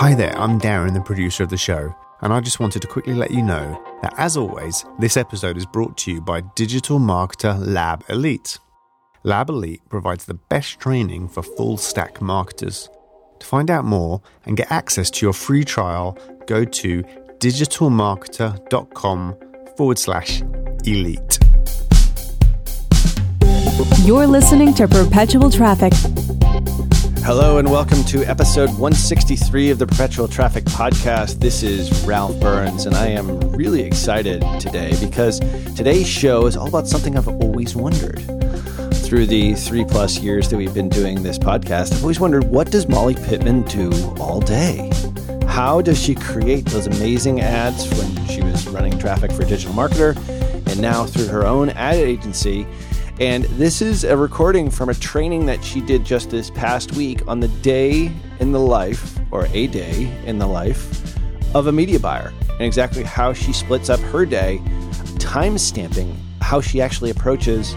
Hi there, I'm Darren, the producer of the show, and I just wanted to quickly let you know that, as always, this episode is brought to you by Digital Marketer Lab Elite. Lab Elite provides the best training for full stack marketers. To find out more and get access to your free trial, go to digitalmarketer.com forward slash elite. You're listening to Perpetual Traffic. Hello and welcome to episode 163 of the Perpetual Traffic Podcast. This is Ralph Burns, and I am really excited today because today's show is all about something I've always wondered. Through the three plus years that we've been doing this podcast, I've always wondered what does Molly Pittman do all day? How does she create those amazing ads when she was running traffic for Digital Marketer and now through her own ad agency? And this is a recording from a training that she did just this past week on the day in the life, or a day in the life, of a media buyer, and exactly how she splits up her day, time stamping how she actually approaches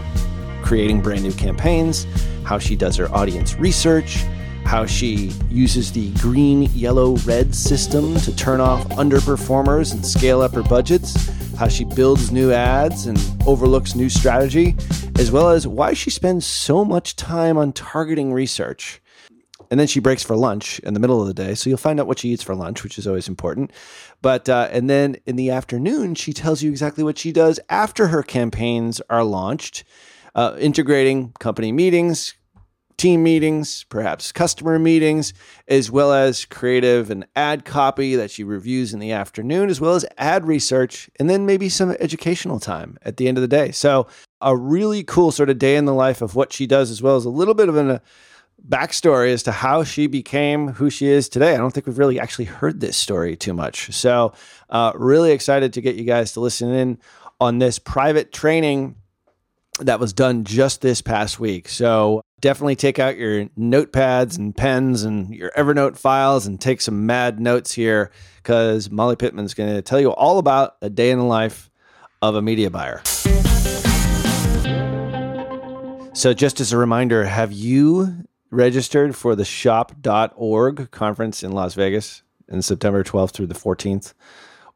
creating brand new campaigns, how she does her audience research, how she uses the green, yellow, red system to turn off underperformers and scale up her budgets, how she builds new ads and overlooks new strategy, as well as why she spends so much time on targeting research. And then she breaks for lunch in the middle of the day. So you'll find out what she eats for lunch, which is always important. But, uh, and then in the afternoon, she tells you exactly what she does after her campaigns are launched, uh, integrating company meetings, team meetings, perhaps customer meetings, as well as creative and ad copy that she reviews in the afternoon, as well as ad research, and then maybe some educational time at the end of the day. So, a really cool sort of day in the life of what she does, as well as a little bit of a backstory as to how she became who she is today. I don't think we've really actually heard this story too much. So, uh, really excited to get you guys to listen in on this private training that was done just this past week. So definitely take out your notepads and pens and your Evernote files and take some mad notes here because Molly Pittman's going to tell you all about a day in the life of a media buyer. So, just as a reminder, have you registered for the shop.org conference in Las Vegas in September 12th through the 14th?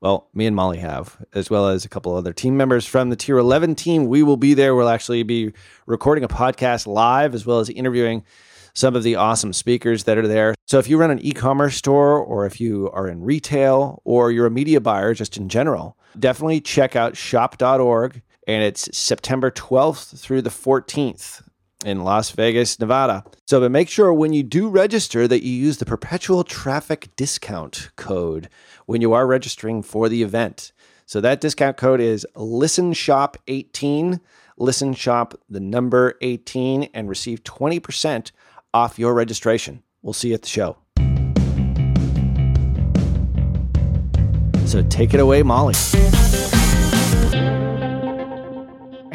Well, me and Molly have, as well as a couple other team members from the Tier 11 team. We will be there. We'll actually be recording a podcast live, as well as interviewing some of the awesome speakers that are there. So if you run an e commerce store, or if you are in retail, or you're a media buyer just in general, definitely check out shop.org. And it's September 12th through the 14th in Las Vegas, Nevada. So, but make sure when you do register that you use the perpetual traffic discount code when you are registering for the event. So that discount code is listen shop 18, listen shop the number 18 and receive 20% off your registration. We'll see you at the show. So take it away, Molly.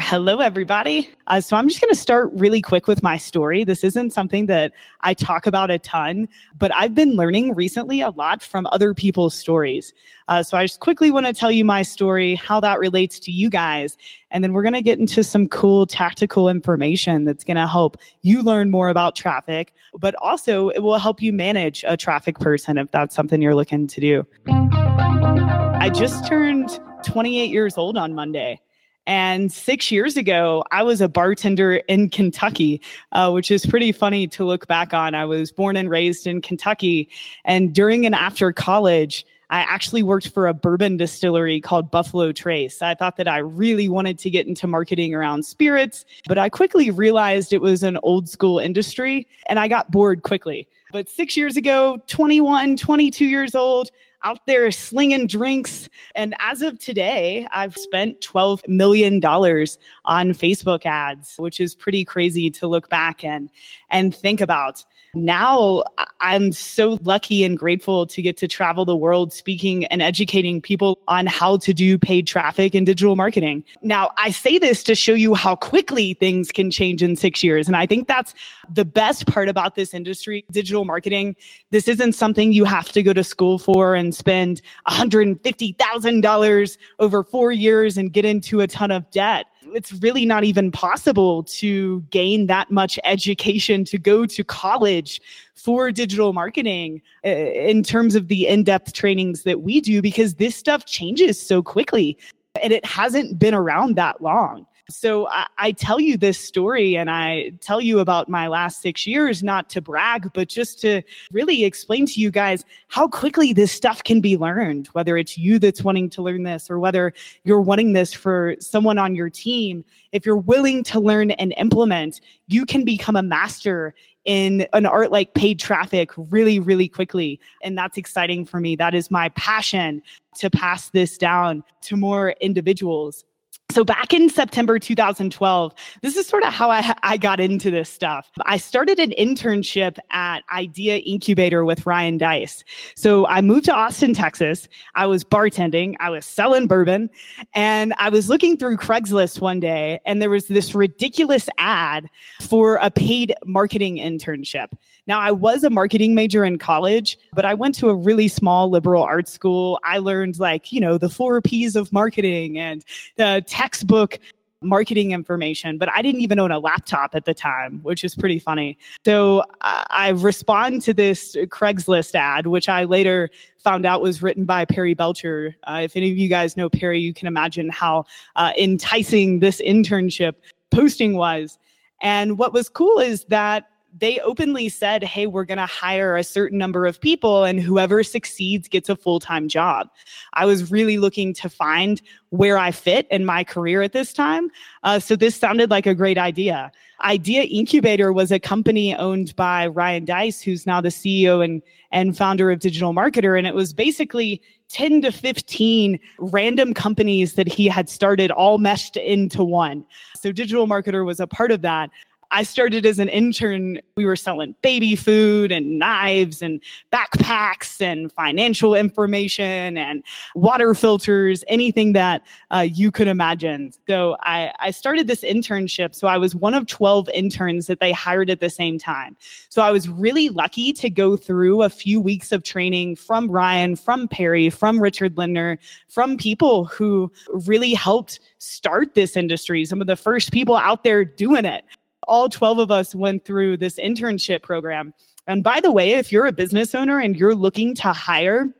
Hello, everybody. Uh, so, I'm just going to start really quick with my story. This isn't something that I talk about a ton, but I've been learning recently a lot from other people's stories. Uh, so, I just quickly want to tell you my story, how that relates to you guys. And then we're going to get into some cool tactical information that's going to help you learn more about traffic, but also it will help you manage a traffic person if that's something you're looking to do. I just turned 28 years old on Monday. And six years ago, I was a bartender in Kentucky, uh, which is pretty funny to look back on. I was born and raised in Kentucky. And during and after college, I actually worked for a bourbon distillery called Buffalo Trace. I thought that I really wanted to get into marketing around spirits, but I quickly realized it was an old school industry and I got bored quickly. But six years ago, 21, 22 years old, out there slinging drinks. And as of today, I've spent $12 million on Facebook ads, which is pretty crazy to look back and, and think about now I'm so lucky and grateful to get to travel the world speaking and educating people on how to do paid traffic and digital marketing. Now, I say this to show you how quickly things can change in six years. And I think that's the best part about this industry, digital marketing. This isn't something you have to go to school for and spend $150,000 over four years and get into a ton of debt it's really not even possible to gain that much education to go to college for digital marketing uh, in terms of the in-depth trainings that we do because this stuff changes so quickly. And it hasn't been around that long so I, I, tell you this story and I tell you about my last six years, not to brag, but just to really explain to you guys how quickly this stuff can be learned, whether it's you that's wanting to learn this or whether you're wanting this for someone on your team. If you're willing to learn and implement, you can become a master in an art like paid traffic really, really quickly. And that's exciting for me. That is my passion to pass this down to more individuals so back in September 2012, this is sort of how I, I got into this stuff. I started an internship at Idea Incubator with Ryan Deiss. So I moved to Austin, Texas. I was bartending, I was selling bourbon, and I was looking through Craigslist one day, and there was this ridiculous ad for a paid marketing internship. Now, I was a marketing major in college, but I went to a really small liberal arts school. I learned like, you know, the four P's of marketing and the textbook marketing information, but I didn't even own a laptop at the time, which is pretty funny. So uh, I respond to this Craigslist ad, which I later found out was written by Perry Belcher. Uh, if any of you guys know Perry, you can imagine how uh, enticing this internship posting was. And what was cool is that they openly said, hey, we're going to hire a certain number of people, and whoever succeeds gets a full time job. I was really looking to find where I fit in my career at this time. Uh, so this sounded like a great idea. Idea Incubator was a company owned by Ryan Deiss, who's now the CEO and, and founder of Digital Marketer. And it was basically 10 to 15 random companies that he had started all meshed into one. So Digital Marketer was a part of that. I started as an intern. We were selling baby food and knives and backpacks and financial information and water filters, anything that uh, you could imagine. So I, I started this internship. So I was one of 12 interns that they hired at the same time. So I was really lucky to go through a few weeks of training from Ryan, from Perry, from Richard Lindner, from people who really helped start this industry, some of the first people out there doing it all 12 of us went through this internship program. And by the way, if you're a business owner and you're looking to hire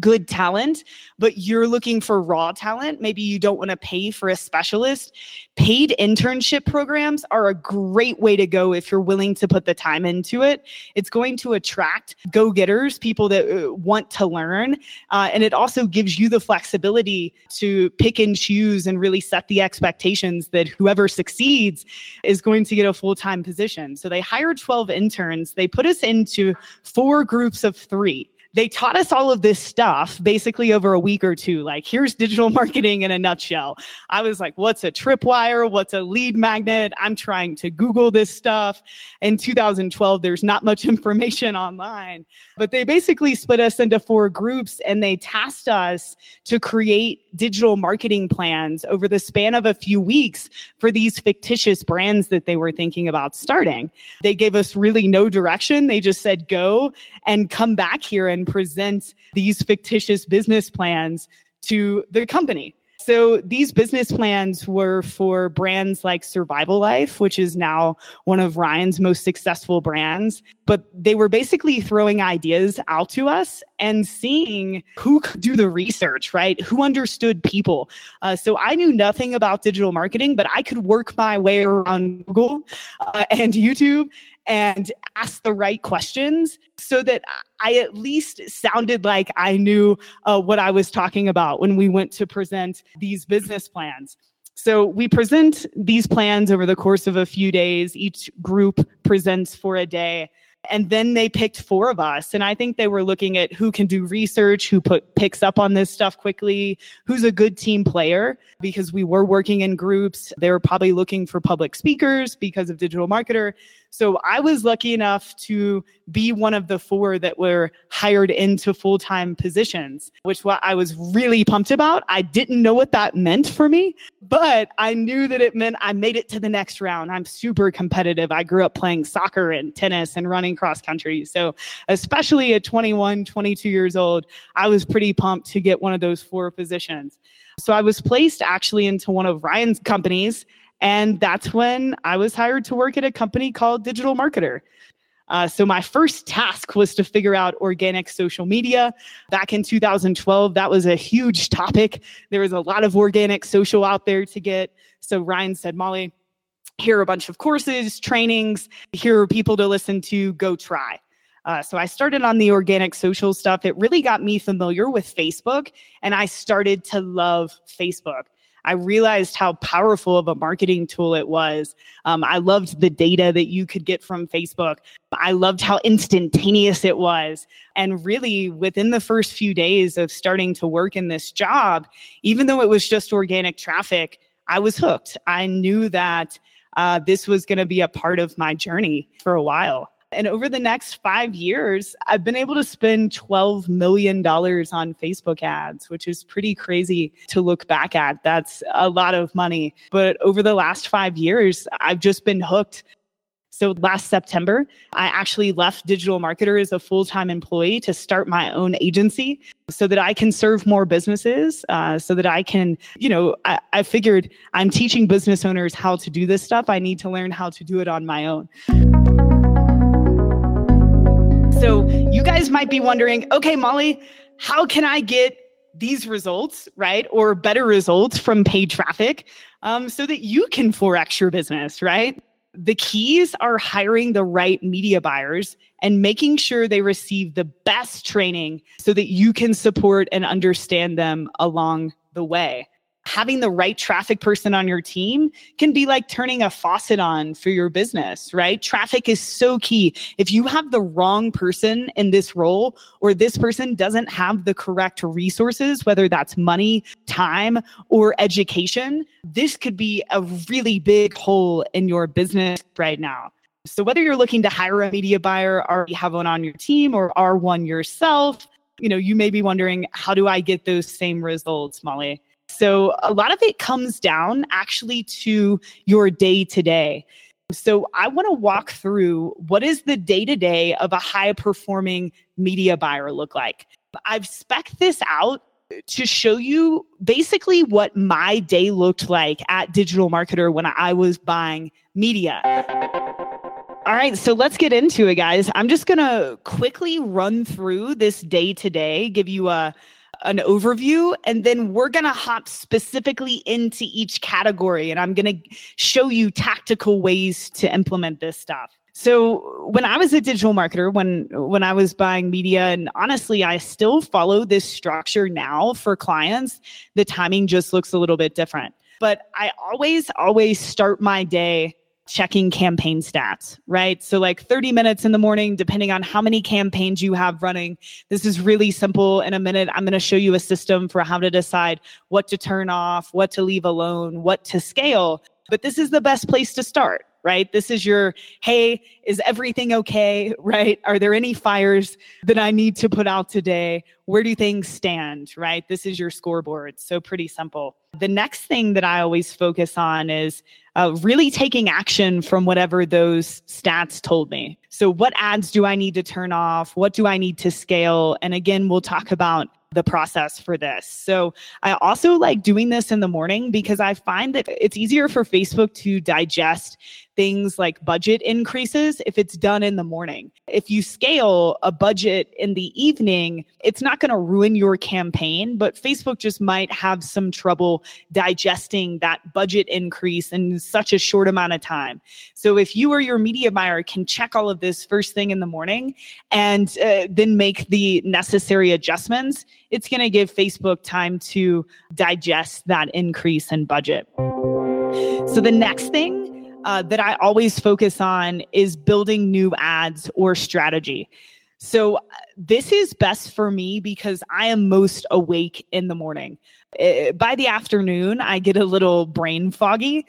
good talent, but you're looking for raw talent, maybe you don't want to pay for a specialist. Paid internship programs are a great way to go if you're willing to put the time into it. It's going to attract go getters, people that uh, want to learn. Uh, and it also gives you the flexibility to pick and choose and really set the expectations that whoever succeeds is going to get a full time position. So they hired 12 interns, they put us into four groups of three they taught us all of this stuff basically over a week or two. Like, here's digital marketing in a nutshell. I was like, what's a tripwire? What's a lead magnet? I'm trying to Google this stuff. In 2012, there's not much information online, but they basically split us into four groups and they tasked us to create digital marketing plans over the span of a few weeks for these fictitious brands that they were thinking about starting. They gave us really no direction. They just said, go and come back here and present these fictitious business plans to the company. So these business plans were for brands like Survival Life, which is now one of Ryan's most successful brands. But they were basically throwing ideas out to us and seeing who could do the research, right? Who understood people. Uh, so I knew nothing about digital marketing, but I could work my way around Google uh, and YouTube and ask the right questions so that I at least sounded like I knew uh, what I was talking about when we went to present these business plans. So we present these plans over the course of a few days. Each group presents for a day. And then they picked four of us. And I think they were looking at who can do research, who put picks up on this stuff quickly, who's a good team player, because we were working in groups. They were probably looking for public speakers because of digital marketer. So I was lucky enough to be one of the four that were hired into full time positions, which what I was really pumped about. I didn't know what that meant for me, but I knew that it meant I made it to the next round. I'm super competitive. I grew up playing soccer and tennis and running cross country. So, especially at 21, 22 years old, I was pretty pumped to get one of those four positions. So I was placed actually into one of Ryan's companies and that's when I was hired to work at a company called Digital Marketer. Uh, so my first task was to figure out organic social media. Back in 2012, that was a huge topic. There was a lot of organic social out there to get. So Ryan said, Molly, here are a bunch of courses, trainings, here are people to listen to, go try. Uh, so I started on the organic social stuff. It really got me familiar with Facebook, and I started to love Facebook. I realized how powerful of a marketing tool it was. Um, I loved the data that you could get from Facebook. I loved how instantaneous it was. And really, within the first few days of starting to work in this job, even though it was just organic traffic, I was hooked. I knew that uh, this was going to be a part of my journey for a while. And over the next five years, I've been able to spend $12 million on Facebook ads, which is pretty crazy to look back at. That's a lot of money. But over the last five years, I've just been hooked. So last September, I actually left Digital Marketer as a full time employee to start my own agency so that I can serve more businesses, uh, so that I can, you know, I, I figured I'm teaching business owners how to do this stuff. I need to learn how to do it on my own. So you guys might be wondering, okay, Molly, how can I get these results, right? Or better results from paid traffic um, so that you can forex your business, right? The keys are hiring the right media buyers and making sure they receive the best training so that you can support and understand them along the way having the right traffic person on your team can be like turning a faucet on for your business, right? Traffic is so key. If you have the wrong person in this role or this person doesn't have the correct resources, whether that's money, time, or education, this could be a really big hole in your business right now. So whether you're looking to hire a media buyer, already have one on your team or are one yourself, you know, you may be wondering, how do I get those same results, Molly? So a lot of it comes down actually to your day to day. So I want to walk through what is the day to day of a high performing media buyer look like. I've spec this out to show you basically what my day looked like at Digital Marketer when I was buying media. All right, so let's get into it, guys. I'm just going to quickly run through this day to day, give you a an overview and then we're going to hop specifically into each category and I'm going to show you tactical ways to implement this stuff. So when I was a digital marketer, when when I was buying media, and honestly, I still follow this structure now for clients. The timing just looks a little bit different. But I always, always start my day checking campaign stats, right? So, like 30 minutes in the morning, depending on how many campaigns you have running. This is really simple. In a minute, I'm going to show you a system for how to decide what to turn off, what to leave alone, what to scale. But this is the best place to start right? This is your, hey, is everything okay? Right? Are there any fires that I need to put out today? Where do things stand? Right? This is your scoreboard. So pretty simple. The next thing that I always focus on is uh, really taking action from whatever those stats told me. So, what ads do I need to turn off? What do I need to scale? And again, we'll talk about the process for this. So I also like doing this in the morning because I find that it's easier for Facebook to digest things like budget increases if it's done in the morning. If you scale a budget in the evening, it's not going to ruin your campaign, but Facebook just might have some trouble digesting that budget increase in such a short amount of time. So if you or your media buyer can check all of this first thing in the morning and uh, then make the necessary adjustments, it's going to give Facebook time to digest that increase in budget. So the next thing uh, that I always focus on is building new ads or strategy. So, uh, this is best for me because I am most awake in the morning. Uh, by the afternoon, I get a little brain foggy.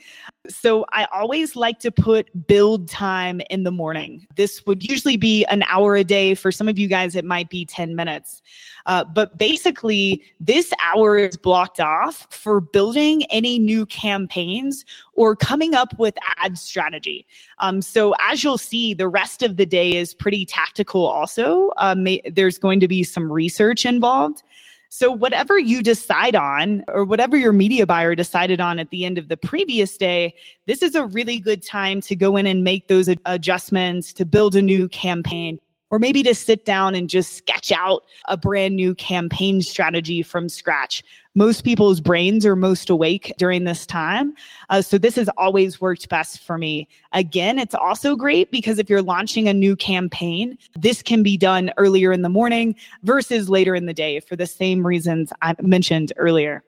So I always like to put build time in the morning. This would usually be an hour a day. For some of you guys, it might be 10 minutes. Uh, but basically, this hour is blocked off for building any new campaigns or coming up with ad strategy. Um, so, as you'll see, the rest of the day is pretty tactical, also. Um, there's going to be some research involved. So, whatever you decide on, or whatever your media buyer decided on at the end of the previous day, this is a really good time to go in and make those adjustments to build a new campaign or maybe to sit down and just sketch out a brand new campaign strategy from scratch. Most people's brains are most awake during this time. Uh, so this has always worked best for me. Again, it's also great because if you're launching a new campaign, this can be done earlier in the morning versus later in the day for the same reasons I mentioned earlier.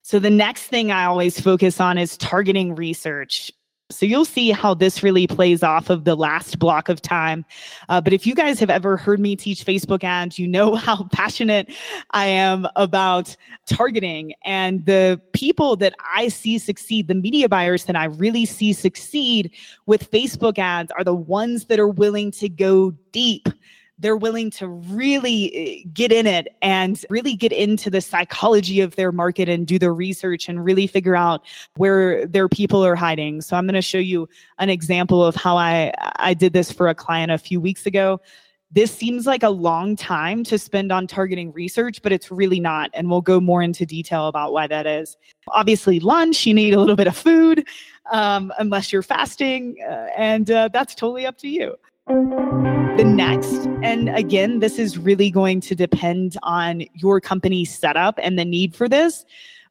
So the next thing I always focus on is targeting research. So you'll see how this really plays off of the last block of time. Uh, but if you guys have ever heard me teach Facebook ads, you know how passionate I am about targeting and the people that I see succeed, the media buyers that I really see succeed with Facebook ads are the ones that are willing to go deep they're willing to really eh, get in it and really get into the psychology of their market and do the research and really figure out where their people are hiding. So I'm going to show you an example of how I I did this for a client a few weeks ago. This seems like a long time to spend on targeting research, but it's really not. And we'll go more into detail about why that is. Obviously, lunch, you need a little bit of food, um, unless you're fasting, uh, and uh, that's totally up to you. The next, and again, this is really going to depend on your company's setup and the need for this.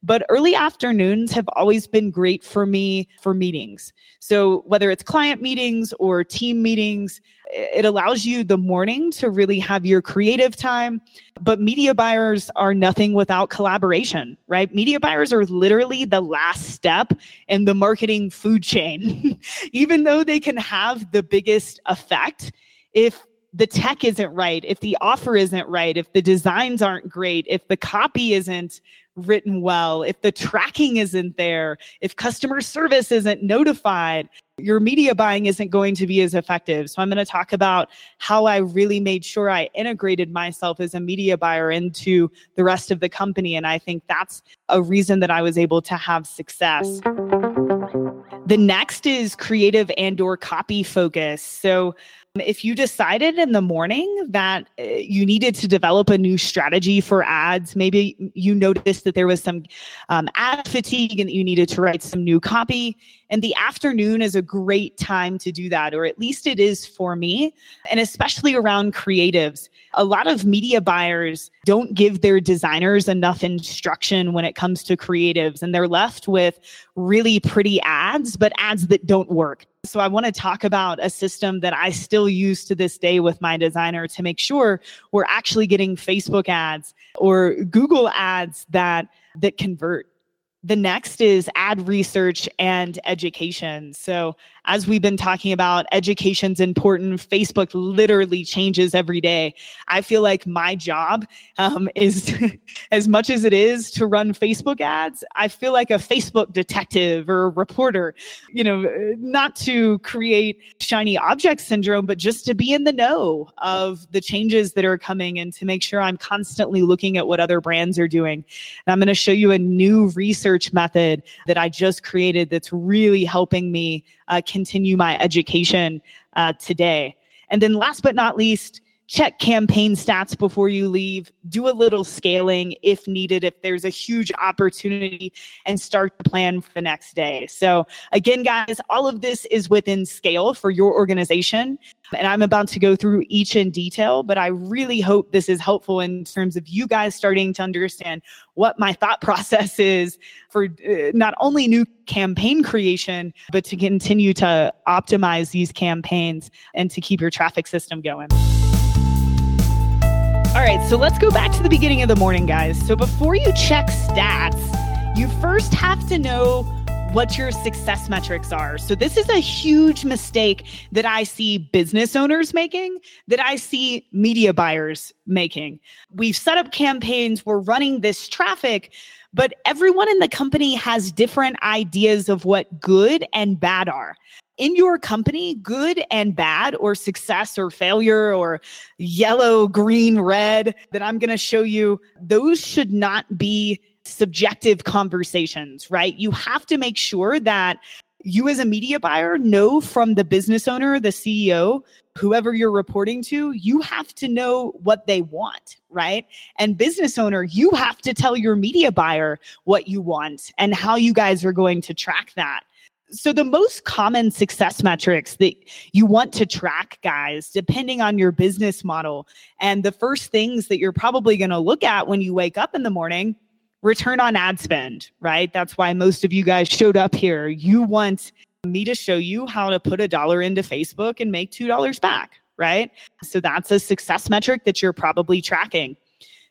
But early afternoons have always been great for me for meetings. So whether it's client meetings or team meetings, it allows you the morning to really have your creative time. But media buyers are nothing without collaboration, right? Media buyers are literally the last step in the marketing food chain. Even though they can have the biggest effect, if the tech isn't right, if the offer isn't right, if the designs aren't great, if the copy isn't written well, if the tracking isn't there, if customer service isn't notified, your media buying isn't going to be as effective. So I'm going to talk about how I really made sure I integrated myself as a media buyer into the rest of the company. And I think that's a reason that I was able to have success. The next is creative and or copy focus. So if you decided in the morning that uh, you needed to develop a new strategy for ads, maybe you noticed that there was some um, ad fatigue and that you needed to write some new copy, and the afternoon is a great time to do that, or at least it is for me, and especially around creatives. A lot of media buyers don't give their designers enough instruction when it comes to creatives, and they're left with really pretty ads, but ads that don't work. So I want to talk about a system that I still use to this day with my designer to make sure we're actually getting Facebook ads or Google ads that that convert. The next is ad research and education. So as we've been talking about, education's important. Facebook literally changes every day. I feel like my job um, is, as much as it is to run Facebook ads, I feel like a Facebook detective or reporter, you know, not to create shiny object syndrome, but just to be in the know of the changes that are coming and to make sure I'm constantly looking at what other brands are doing. And I'm going to show you a new research method that I just created that's really helping me uh, continue my education uh, today. And then last but not least, check campaign stats before you leave, do a little scaling if needed, if there's a huge opportunity, and start to plan for the next day. So, again, guys, all of this is within scale for your organization. And I'm about to go through each in detail, but I really hope this is helpful in terms of you guys starting to understand what my thought process is for uh, not only new campaign creation, but to continue to optimize these campaigns and to keep your traffic system going. All right, so let's go back to the beginning of the morning, guys. So before you check stats, you first have to know what your success metrics are. So, this is a huge mistake that I see business owners making, that I see media buyers making. We've set up campaigns, we're running this traffic, but everyone in the company has different ideas of what good and bad are in your company, good and bad, or success or failure, or yellow, green, red, that I'm going to show you, those should not be subjective conversations, right? You have to make sure that you as a media buyer know from the business owner, the CEO, whoever you're reporting to, you have to know what they want, right? And business owner, you have to tell your media buyer what you want and how you guys are going to track that. So, the most common success metrics that you want to track, guys, depending on your business model, and the first things that you're probably going to look at when you wake up in the morning return on ad spend, right? That's why most of you guys showed up here. You want me to show you how to put a dollar into Facebook and make $2 back, right? So that's a success metric that you're probably tracking.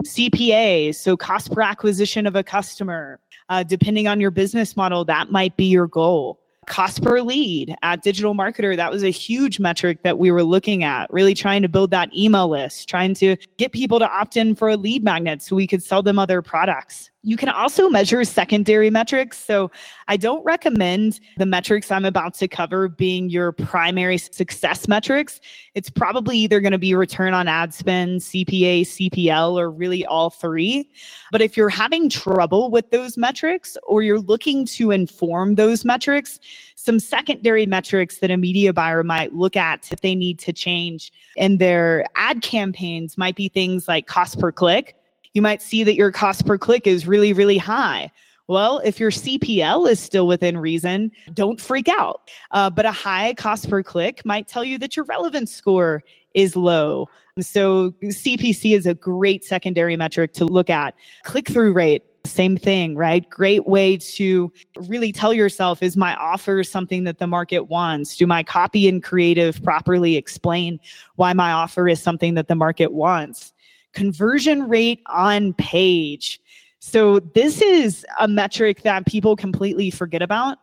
CPA, so cost per acquisition of a customer. Uh, depending on your business model, that might be your goal cost per lead at digital marketer that was a huge metric that we were looking at really trying to build that email list trying to get people to opt in for a lead magnet so we could sell them other products you can also measure secondary metrics. So I don't recommend the metrics I'm about to cover being your primary success metrics. It's probably either going to be return on ad spend, CPA, CPL, or really all three. But if you're having trouble with those metrics or you're looking to inform those metrics, some secondary metrics that a media buyer might look at if they need to change in their ad campaigns might be things like cost per click you might see that your cost per click is really, really high. Well, if your CPL is still within reason, don't freak out. Uh, but a high cost per click might tell you that your relevance score is low. So, CPC is a great secondary metric to look at. Click through rate, same thing, right? Great way to really tell yourself is my offer something that the market wants? Do my copy and creative properly explain why my offer is something that the market wants? Conversion rate on page. So this is a metric that people completely forget about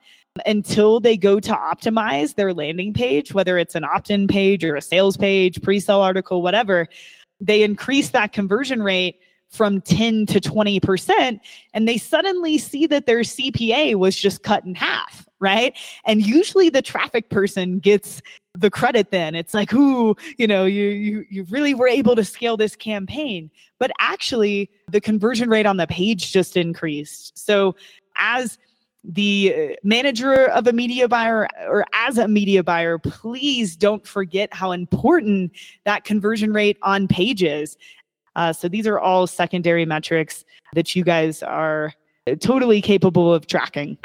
until they go to optimize their landing page, whether it's an opt in page or a sales page, pre sale article, whatever. They increase that conversion rate from 10 to 20%, and they suddenly see that their CPA was just cut in half, right? And usually the traffic person gets the credit then. It's like, ooh, you know, you you you really were able to scale this campaign. But actually the conversion rate on the page just increased. So as the uh, manager of a media buyer or as a media buyer, please don't forget how important that conversion rate on pages. Uh, so these are all secondary metrics that you guys are totally capable of tracking.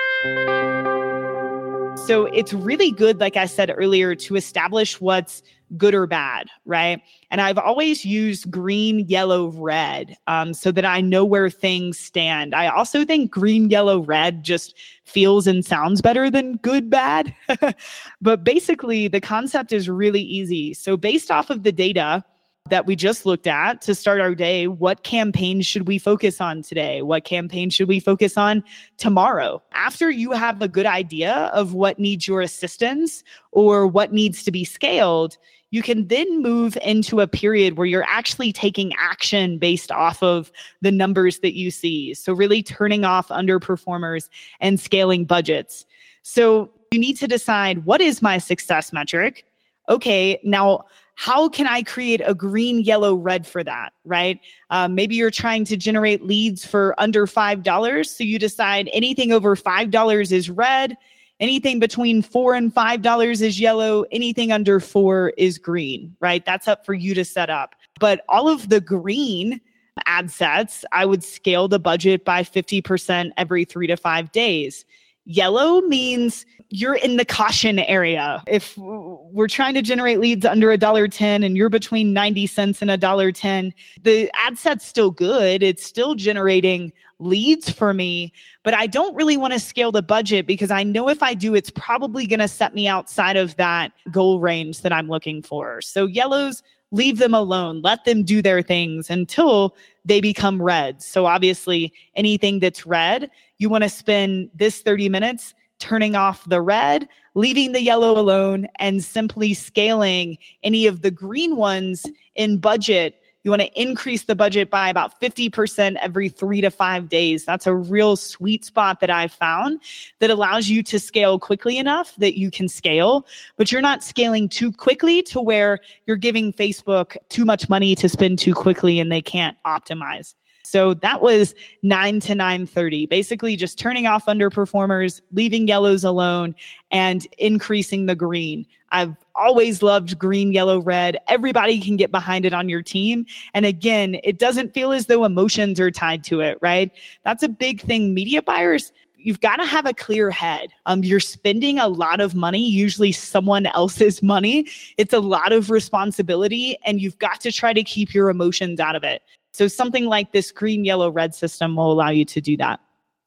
So it's really good, like I said earlier, to establish what's good or bad, right? And I've always used green, yellow, red um, so that I know where things stand. I also think green, yellow, red just feels and sounds better than good, bad. but basically, the concept is really easy. So, based off of the data, that we just looked at to start our day. What campaign should we focus on today? What campaign should we focus on tomorrow? After you have a good idea of what needs your assistance or what needs to be scaled, you can then move into a period where you're actually taking action based off of the numbers that you see. So, really turning off underperformers and scaling budgets. So, you need to decide what is my success metric? Okay, now how can I create a green, yellow, red for that, right? Um, maybe you're trying to generate leads for under $5. So you decide anything over $5 is red, anything between four and $5 is yellow, anything under four is green, right? That's up for you to set up. But all of the green, ad sets, I would scale the budget by 50% every three to five days. Yellow means you're in the caution area. If we're trying to generate leads under a dollar 10 and you're between 90 cents and a dollar 10, the ad set's still good. It's still generating leads for me, but I don't really want to scale the budget because I know if I do, it's probably going to set me outside of that goal range that I'm looking for. So yellows, leave them alone. Let them do their things until they become red. So obviously anything that's red, you want to spend this 30 minutes turning off the red, leaving the yellow alone, and simply scaling any of the green ones in budget you want to increase the budget by about 50% every three to five days. That's a real sweet spot that I've found that allows you to scale quickly enough that you can scale, but you're not scaling too quickly to where you're giving Facebook too much money to spend too quickly and they can't optimize. So that was 9 to 9:30, basically just turning off underperformers, leaving yellows alone and increasing the green. I've always loved green, yellow, red. Everybody can get behind it on your team. And again, it doesn't feel as though emotions are tied to it, right? That's a big thing media buyers you've got to have a clear head. Um, you're spending a lot of money, usually someone else's money. It's a lot of responsibility, and you've got to try to keep your emotions out of it. So something like this green, yellow, red system will allow you to do that.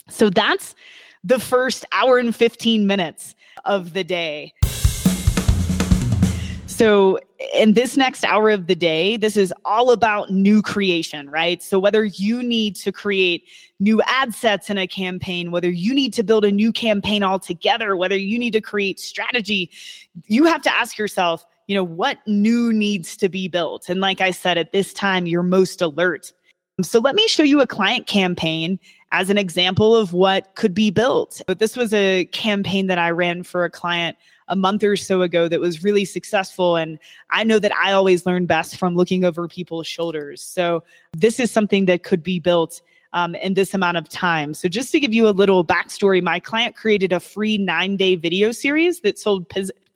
So that's the first hour and 15 minutes of the day. So, in this next hour of the day, this is all about new creation, right? So, whether you need to create new ad sets in a campaign, whether you need to build a new campaign altogether, whether you need to create strategy, you have to ask yourself, you know, what new needs to be built? And like I said, at this time, you're most alert. So let me show you a client campaign as an example of what could be built. But this was a campaign that I ran for a client a month or so ago that was really successful. And I know that I always learn best from looking over people's shoulders. So this is something that could be built um, in this amount of time. So, just to give you a little backstory, my client created a free nine day video series that sold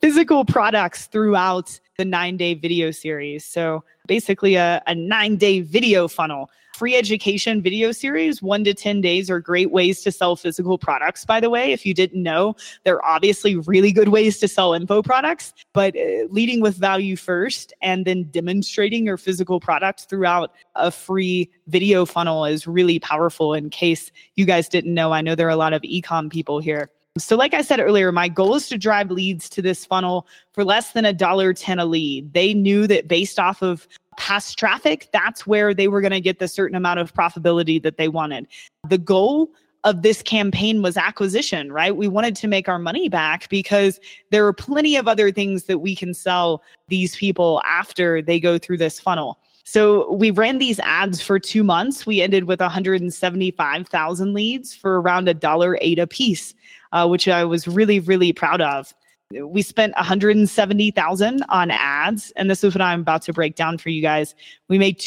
physical products throughout the nine day video series. So basically, a, a nine day video funnel. Free education video series, one to 10 days, are great ways to sell physical products, by the way. If you didn't know, they're obviously really good ways to sell info products, but uh, leading with value first and then demonstrating your physical product throughout a free video funnel is really powerful. In case you guys didn't know, I know there are a lot of ecom people here. So, like I said earlier, my goal is to drive leads to this funnel for less than a dollar ten a lead. They knew that based off of past traffic, that's where they were going to get the certain amount of profitability that they wanted. The goal of this campaign was acquisition, right? We wanted to make our money back because there are plenty of other things that we can sell these people after they go through this funnel. So we ran these ads for two months. We ended with 175,000 leads for around a dollar eight a piece uh, which I was really, really proud of. We spent 170,000 on ads, and this is what I'm about to break down for you guys. We made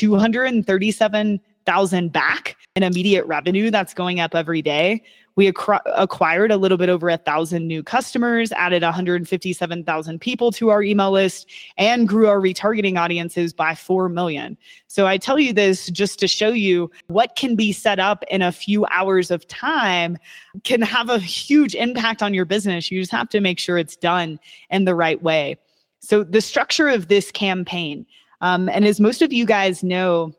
237,000 back in immediate revenue that's going up every day. We acquired a little bit over a thousand new customers, added 157,000 people to our email list, and grew our retargeting audiences by 4 million. So I tell you this just to show you what can be set up in a few hours of time can have a huge impact on your business. You just have to make sure it's done in the right way. So the structure of this campaign, um, and as most of you guys know,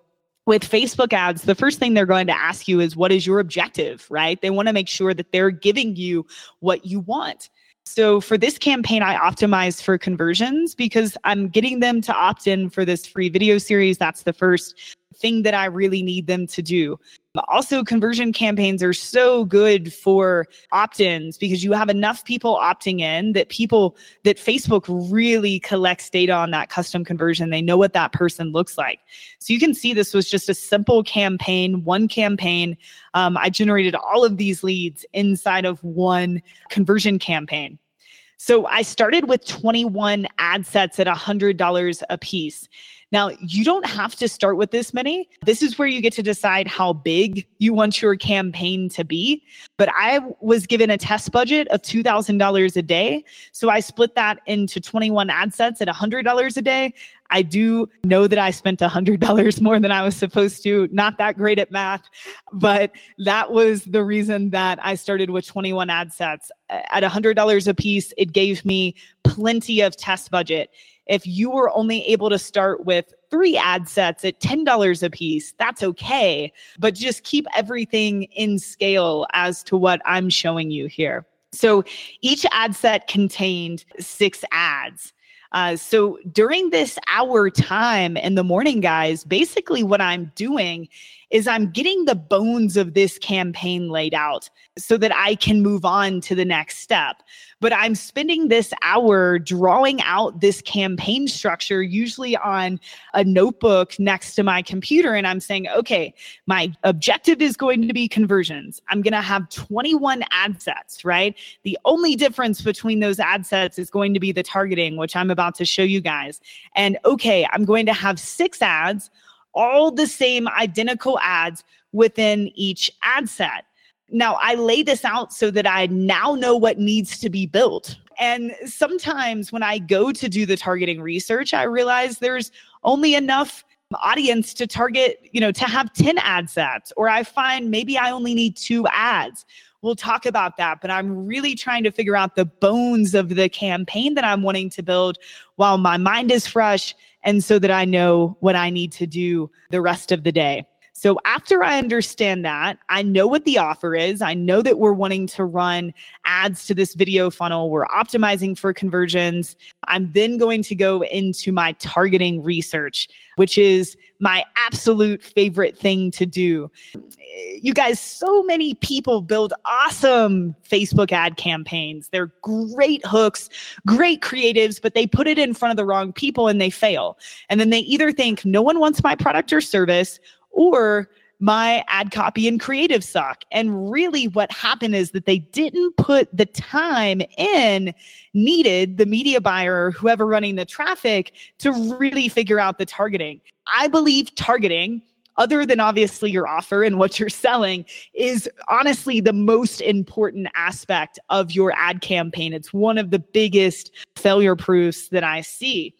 with Facebook ads, the first thing they're going to ask you is what is your objective, right? They want to make sure that they're giving you what you want. So for this campaign, I optimized for conversions because I'm getting them to opt in for this free video series. That's the first thing that I really need them to do. Also, conversion campaigns are so good for opt ins because you have enough people opting in that people, that Facebook really collects data on that custom conversion. They know what that person looks like. So you can see this was just a simple campaign, one campaign. Um, I generated all of these leads inside of one conversion campaign. So I started with 21 ad sets at $100 a piece. Now, you don't have to start with this many. This is where you get to decide how big you want your campaign to be. But I was given a test budget of $2,000 a day. So I split that into 21 ad sets at $100 a day. I do know that I spent $100 more than I was supposed to. Not that great at math, but that was the reason that I started with 21 ad sets. At $100 a piece, it gave me plenty of test budget. If you were only able to start with three ad sets at $10 a piece, that's okay. But just keep everything in scale as to what I'm showing you here. So each ad set contained six ads. Uh, so during this hour time in the morning, guys, basically what I'm doing is I'm getting the bones of this campaign laid out so that I can move on to the next step. But I'm spending this hour drawing out this campaign structure, usually on a notebook next to my computer. And I'm saying, okay, my objective is going to be conversions. I'm going to have 21 ad sets, right? The only difference between those ad sets is going to be the targeting, which I'm about to show you guys. And okay, I'm going to have six ads all the same identical ads within each ad set. Now, I lay this out so that I now know what needs to be built. And sometimes when I go to do the targeting research, I realize there's only enough audience to target, you know, to have 10 ad sets, or I find maybe I only need two ads. We'll talk about that, but I'm really trying to figure out the bones of the campaign that I'm wanting to build while my mind is fresh and so that I know what I need to do the rest of the day. So after I understand that, I know what the offer is. I know that we're wanting to run ads to this video funnel. We're optimizing for conversions. I'm then going to go into my targeting research, which is my absolute favorite thing to do. You guys, so many people build awesome Facebook ad campaigns. They're great hooks, great creatives, but they put it in front of the wrong people and they fail. And then they either think no one wants my product or service or my ad copy and creative suck. And really, what happened is that they didn't put the time in needed, the media buyer, whoever running the traffic, to really figure out the targeting. I believe targeting other than obviously your offer and what you're selling is honestly the most important aspect of your ad campaign. It's one of the biggest failure proofs that I see.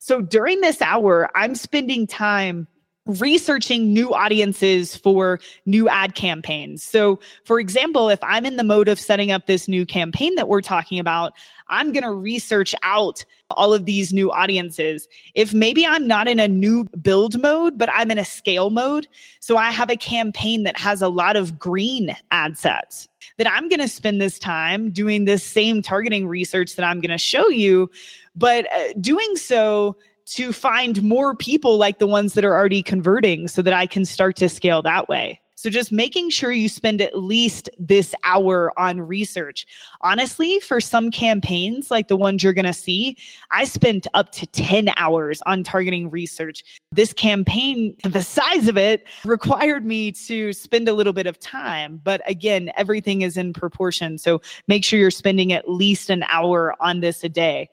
So during this hour, I'm spending time researching new audiences for new ad campaigns. So, for example, if I'm in the mode of setting up this new campaign that we're talking about, I'm going to research out all of these new audiences. If maybe I'm not in a new build mode, but I'm in a scale mode, so I have a campaign that has a lot of green ad sets, that I'm going to spend this time doing this same targeting research that I'm going to show you, but uh, doing so to find more people like the ones that are already converting so that I can start to scale that way. So just making sure you spend at least this hour on research. Honestly, for some campaigns like the ones you're going to see, I spent up to 10 hours on targeting research. This campaign, the size of it required me to spend a little bit of time, but again, everything is in proportion. So make sure you're spending at least an hour on this a day.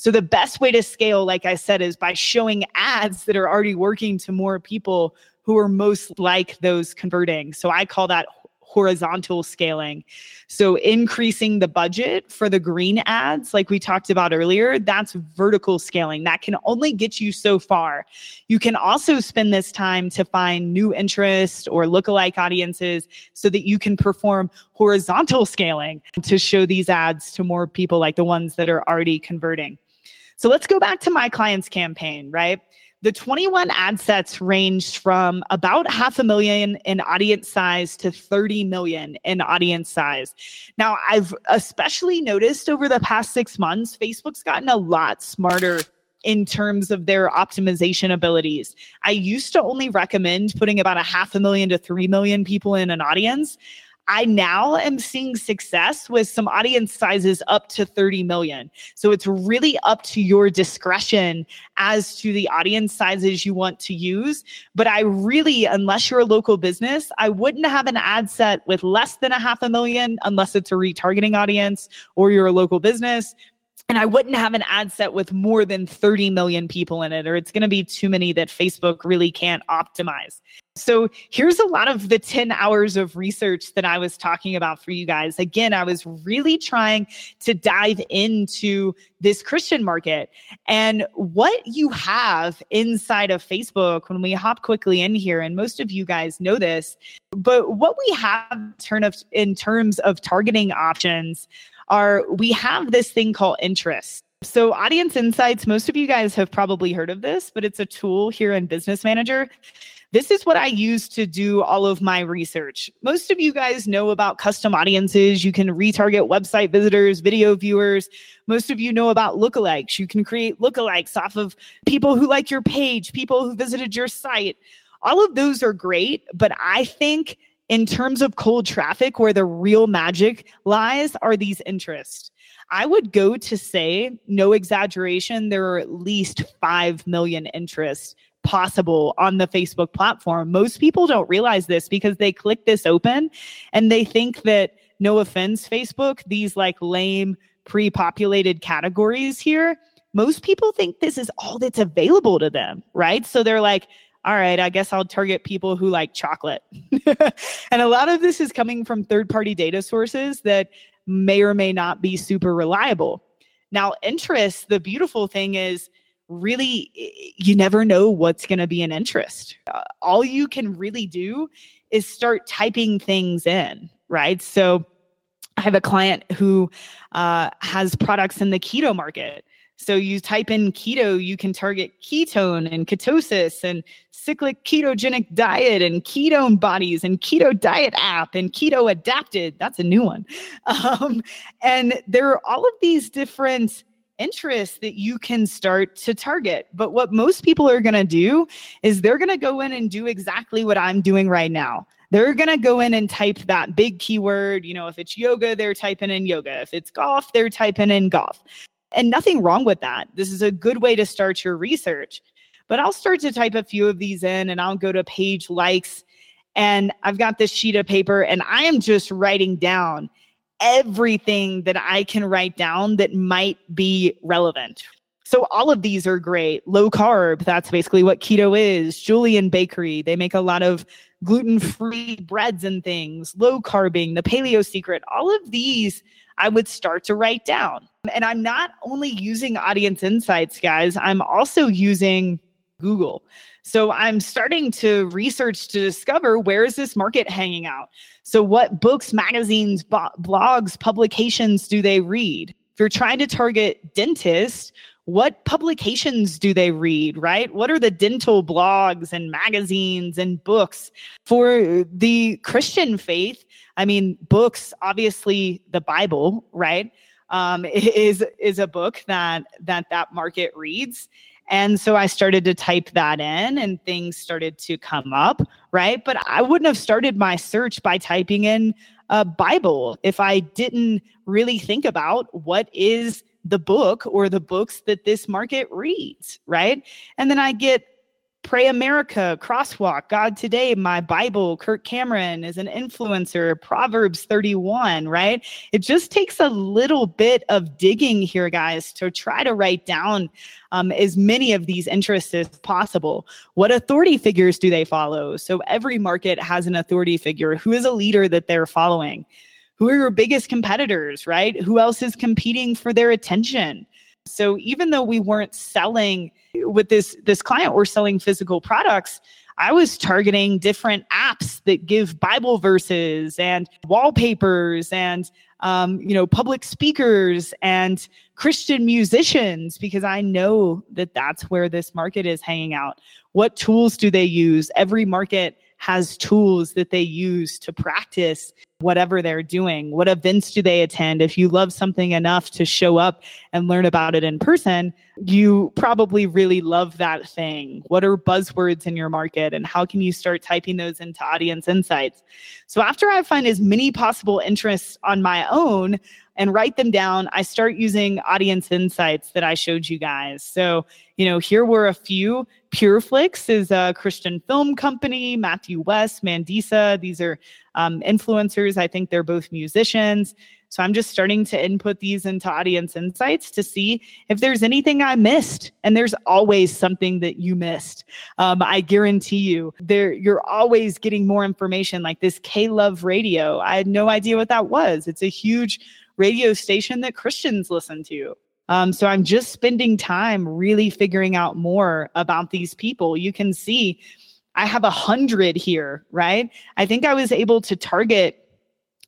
So the best way to scale, like I said, is by showing ads that are already working to more people who are most like those converting. So I call that horizontal scaling. So increasing the budget for the green ads, like we talked about earlier, that's vertical scaling. That can only get you so far. You can also spend this time to find new interest or lookalike audiences so that you can perform horizontal scaling to show these ads to more people like the ones that are already converting. So let's go back to my client's campaign, right? The 21 ad sets ranged from about half a million in audience size to 30 million in audience size. Now, I've especially noticed over the past six months, Facebook's gotten a lot smarter in terms of their optimization abilities. I used to only recommend putting about a half a million to 3 million people in an audience. I now am seeing success with some audience sizes up to 30 million. So it's really up to your discretion as to the audience sizes you want to use. But I really, unless you're a local business, I wouldn't have an ad set with less than a half a million unless it's a retargeting audience or you're a local business and I wouldn't have an ad set with more than 30 million people in it, or it's going to be too many that Facebook really can't optimize. So here's a lot of the 10 hours of research that I was talking about for you guys. Again, I was really trying to dive into this Christian market and what you have inside of Facebook when we hop quickly in here. And most of you guys know this, but what we have in terms of targeting options are we have this thing called interest. So, Audience Insights, most of you guys have probably heard of this, but it's a tool here in Business Manager This is what I use to do all of my research. Most of you guys know about custom audiences. You can retarget website visitors, video viewers. Most of you know about lookalikes. You can create lookalikes off of people who like your page, people who visited your site. All of those are great, but I think in terms of cold traffic, where the real magic lies are these interests. I would go to say, no exaggeration, there are at least 5 million interests possible on the Facebook platform. Most people don't realize this because they click this open and they think that, no offense, Facebook, these like lame pre populated categories here, most people think this is all that's available to them, right? So they're like, all right, I guess I'll target people who like chocolate. and a lot of this is coming from third party data sources that may or may not be super reliable. Now, interest, the beautiful thing is, really you never know what's going to be an interest. Uh, all you can really do is start typing things in, right? So I have a client who uh, has products in the keto market. So you type in keto, you can target ketone and ketosis and cyclic ketogenic diet and ketone bodies and keto diet app and keto adapted. That's a new one. Um, and there are all of these different interests that you can start to target. But what most people are going to do is they're going to go in and do exactly what I'm doing right now. They're going to go in and type that big keyword. You know, if it's yoga, they're typing in yoga. If it's golf, they're typing in golf. And nothing wrong with that. This is a good way to start your research. But I'll start to type a few of these in and I'll go to page likes. And I've got this sheet of paper and I am just writing down everything that I can write down that might be relevant. So all of these are great. Low carb, that's basically what keto is. Julian Bakery, they make a lot of gluten-free breads and things. Low carbing, the paleo secret, all of these I would start to write down. And I'm not only using audience insights, guys, I'm also using Google. So I'm starting to research to discover where is this market hanging out? So what books, magazines, bo- blogs, publications do they read? If you're trying to target dentists, what publications do they read, right? What are the dental blogs and magazines and books for the Christian faith? I mean, books, obviously the Bible, right? Um, is is a book that that that market reads and so I started to type that in and things started to come up, right? But I wouldn't have started my search by typing in a Bible if I didn't really think about what is the book or the books that this market reads, right? And then I get Pray America, Crosswalk, God Today, My Bible, Kirk Cameron is an influencer, Proverbs 31, right? It just takes a little bit of digging here, guys, to try to write down um, as many of these interests as possible. What authority figures do they follow? So every market has an authority figure. Who is a leader that they're following? Who are your biggest competitors, right? Who else is competing for their attention? So even though we weren't selling with this this client, we're selling physical products. I was targeting different apps that give Bible verses and wallpapers and um, you know public speakers and Christian musicians because I know that that's where this market is hanging out. What tools do they use? Every market has tools that they use to practice whatever they're doing. What events do they attend? If you love something enough to show up and learn about it in person, you probably really love that thing. What are buzzwords in your market and how can you start typing those into audience insights? So after I find as many possible interests on my own, and write them down. I start using audience insights that I showed you guys. So, you know, here were a few. Pureflix is a Christian film company. Matthew West, Mandisa, these are um, influencers. I think they're both musicians. So I'm just starting to input these into audience insights to see if there's anything I missed. And there's always something that you missed. Um, I guarantee you, there you're always getting more information. Like this K Love Radio, I had no idea what that was. It's a huge radio station that Christians listen to. Um, so I'm just spending time really figuring out more about these people. You can see I have a hundred here, right? I think I was able to target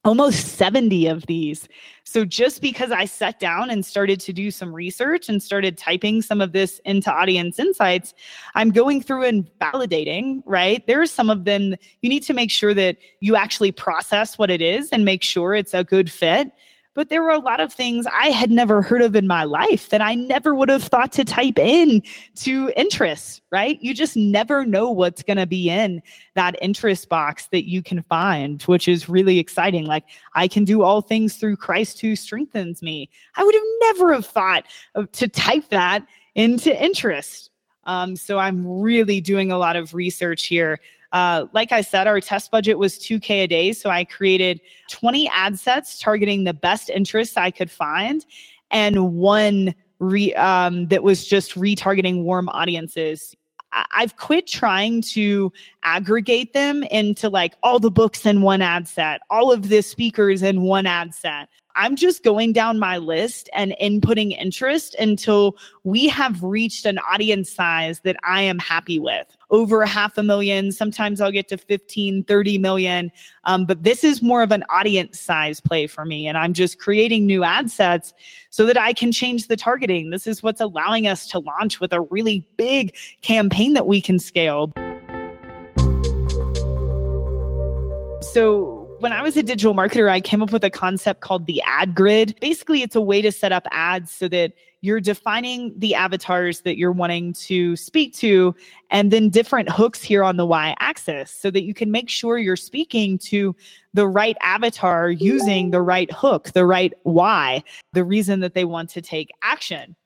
almost 70 of these. So just because I sat down and started to do some research and started typing some of this into audience insights, I'm going through and validating, right? There are some of them you need to make sure that you actually process what it is and make sure it's a good fit. But there were a lot of things I had never heard of in my life that I never would have thought to type in to interests, right? You just never know what's going to be in that interest box that you can find, which is really exciting. Like, I can do all things through Christ who strengthens me. I would have never have thought of, to type that into interest. Um, so I'm really doing a lot of research here uh, like I said, our test budget was 2K a day. So I created 20 ad sets targeting the best interests I could find and one re, um, that was just retargeting warm audiences. I've quit trying to aggregate them into like all the books in one ad set, all of the speakers in one ad set. I'm just going down my list and inputting interest until we have reached an audience size that I am happy with. Over half a million, sometimes I'll get to 15, 30 million. Um, but this is more of an audience size play for me. And I'm just creating new ad sets so that I can change the targeting. This is what's allowing us to launch with a really big campaign that we can scale. So when I was a digital marketer, I came up with a concept called the ad grid. Basically, it's a way to set up ads so that you're defining the avatars that you're wanting to speak to and then different hooks here on the y axis so that you can make sure you're speaking to the right avatar using the right hook, the right why, the reason that they want to take action.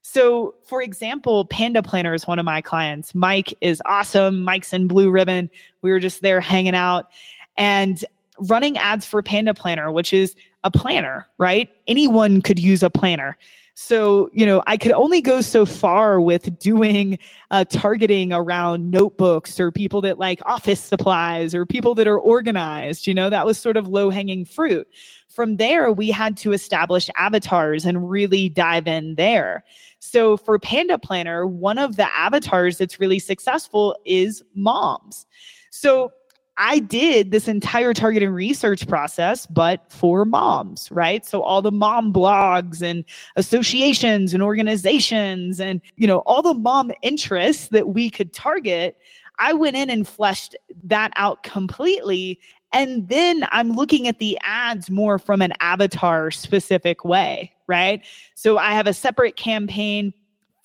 So, for example, Panda Planner is one of my clients. Mike is awesome. Mike's in Blue Ribbon. We were just there hanging out. And running ads for Panda Planner, which is a planner, right? Anyone could use a planner. So, you know, I could only go so far with doing uh, targeting around notebooks or people that like office supplies or people that are organized. You know, that was sort of low hanging fruit. From there, we had to establish avatars and really dive in there. So, for Panda Planner, one of the avatars that's really successful is moms. So, I did this entire targeting research process, but for moms, right? So all the mom blogs and associations and organizations and, you know, all the mom interests that we could target, I went in and fleshed that out completely. And then I'm looking at the ads more from an avatar specific way, right? So I have a separate campaign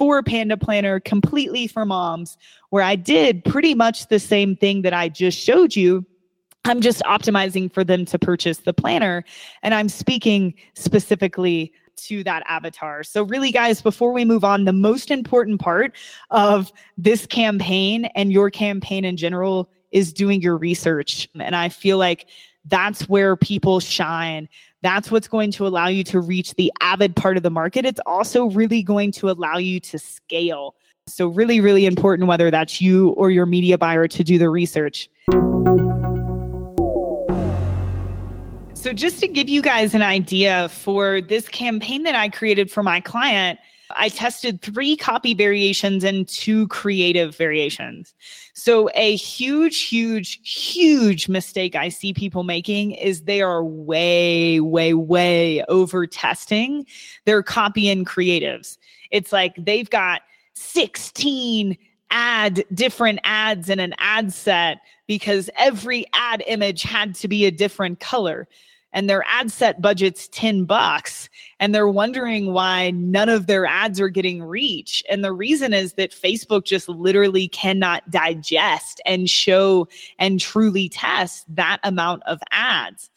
for Panda Planner completely for moms, where I did pretty much the same thing that I just showed you. I'm just optimizing for them to purchase the planner and I'm speaking specifically to that avatar. So, really, guys, before we move on, the most important part of this campaign and your campaign in general is doing your research. And I feel like that's where people shine. That's what's going to allow you to reach the avid part of the market. It's also really going to allow you to scale. So, really, really important whether that's you or your media buyer to do the research. So, just to give you guys an idea for this campaign that I created for my client, I tested three copy variations and two creative variations. So, a huge, huge, huge mistake I see people making is they are way, way, way over testing their copy and creatives. It's like they've got 16 ad different ads in an ad set because every ad image had to be a different color and their ad set budget's 10 bucks and they're wondering why none of their ads are getting reach and the reason is that Facebook just literally cannot digest and show and truly test that amount of ads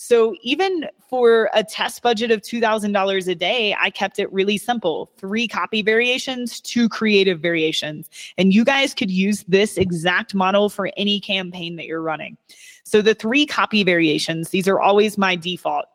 so even for a test budget of $2,000 a day, I kept it really simple. Three copy variations, two creative variations. And you guys could use this exact model for any campaign that you're running. So the three copy variations, these are always my default.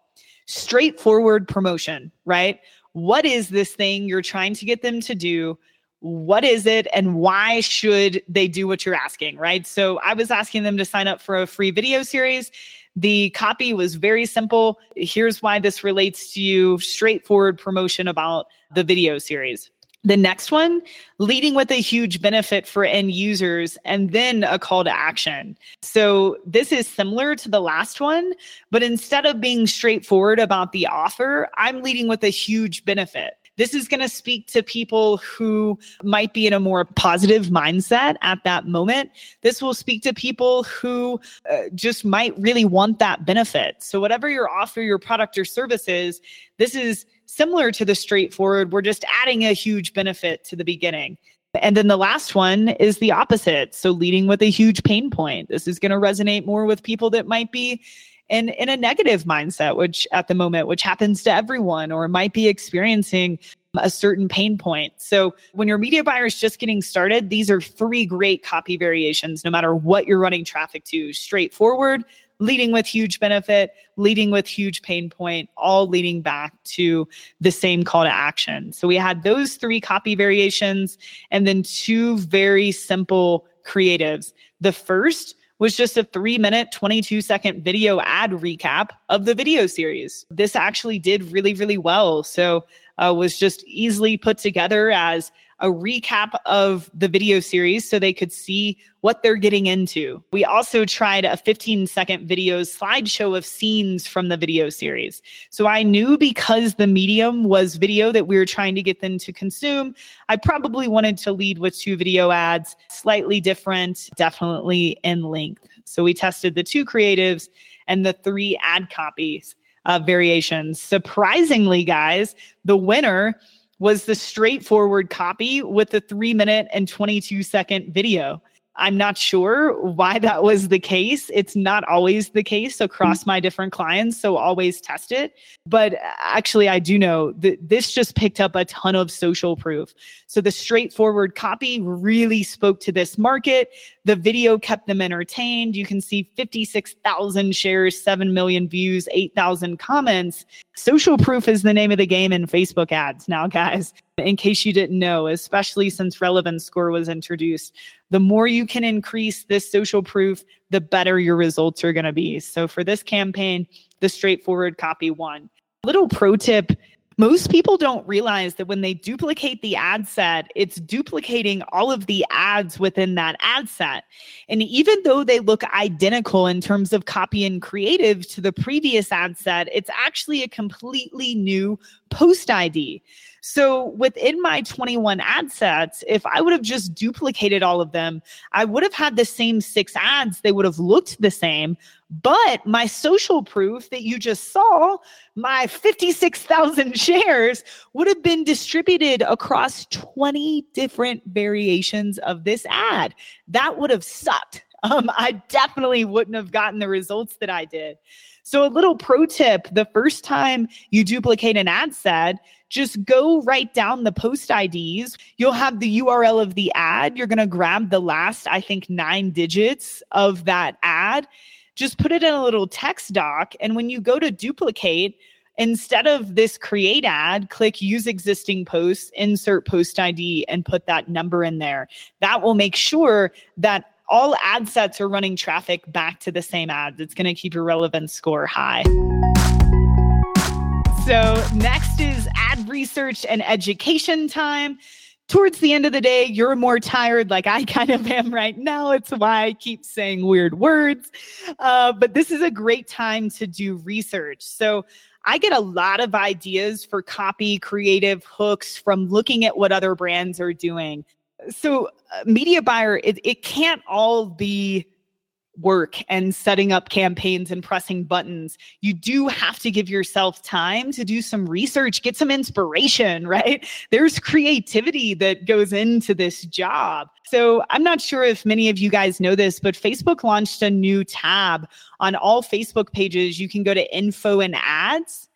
Straightforward promotion, right? What is this thing you're trying to get them to do? What is it and why should they do what you're asking, right? So I was asking them to sign up for a free video series. The copy was very simple. Here's why this relates to you straightforward promotion about the video series. The next one, leading with a huge benefit for end users and then a call to action. So this is similar to the last one, but instead of being straightforward about the offer, I'm leading with a huge benefit. This is going to speak to people who might be in a more positive mindset at that moment. This will speak to people who uh, just might really want that benefit. So, whatever your offer, your product or service is, this is similar to the straightforward. We're just adding a huge benefit to the beginning. And then the last one is the opposite. So, leading with a huge pain point. This is going to resonate more with people that might be in in a negative mindset which at the moment which happens to everyone or might be experiencing a certain pain point. So when your media buyer is just getting started, these are three great copy variations no matter what you're running traffic to. Straightforward, leading with huge benefit, leading with huge pain point, all leading back to the same call to action. So we had those three copy variations and then two very simple creatives. The first was just a three minute, 22 second video ad recap of the video series. This actually did really, really well. So, uh, was just easily put together as a recap of the video series so they could see what they're getting into. We also tried a 15 second video slideshow of scenes from the video series. So I knew because the medium was video that we were trying to get them to consume, I probably wanted to lead with two video ads, slightly different, definitely in length. So we tested the two creatives and the three ad copies uh, variations. Surprisingly, guys, the winner was the straightforward copy with the three minute and 22 second video. I'm not sure why that was the case. It's not always the case across mm-hmm. my different clients, so always test it. But uh, actually, I do know that this just picked up a ton of social proof. So the straightforward copy really spoke to this market. The video kept them entertained. You can see 56,000 shares, 7 million views, 8,000 comments. Social proof is the name of the game in Facebook ads now, guys in case you didn't know, especially since relevance score was introduced. The more you can increase this social proof, the better your results are going to be. So for this campaign, the straightforward copy won. Little pro tip most people don't realize that when they duplicate the ad set, it's duplicating all of the ads within that ad set. And even though they look identical in terms of copy and creative to the previous ad set, it's actually a completely new post ID. So within my 21 ad sets, if I would have just duplicated all of them, I would have had the same six ads. They would have looked the same. But my social proof that you just saw, my 56,000 shares would have been distributed across 20 different variations of this ad. That would have sucked. Um, I definitely wouldn't have gotten the results that I did. So, a little pro tip the first time you duplicate an ad set, just go write down the post IDs. You'll have the URL of the ad. You're going to grab the last, I think, nine digits of that ad. Just put it in a little text doc. And when you go to duplicate, instead of this create ad, click use existing posts, insert post ID, and put that number in there. That will make sure that all ad sets are running traffic back to the same ads. It's going to keep your relevance score high. So, next is ad research and education time. Towards the end of the day, you're more tired, like I kind of am right now. It's why I keep saying weird words. Uh, but this is a great time to do research. So, I get a lot of ideas for copy, creative hooks from looking at what other brands are doing. So, uh, media buyer, it, it can't all be work and setting up campaigns and pressing buttons. You do have to give yourself time to do some research, get some inspiration, right? There's creativity that goes into this job. So I'm not sure if many of you guys know this, but Facebook launched a new tab on all Facebook pages. You can go to info and ads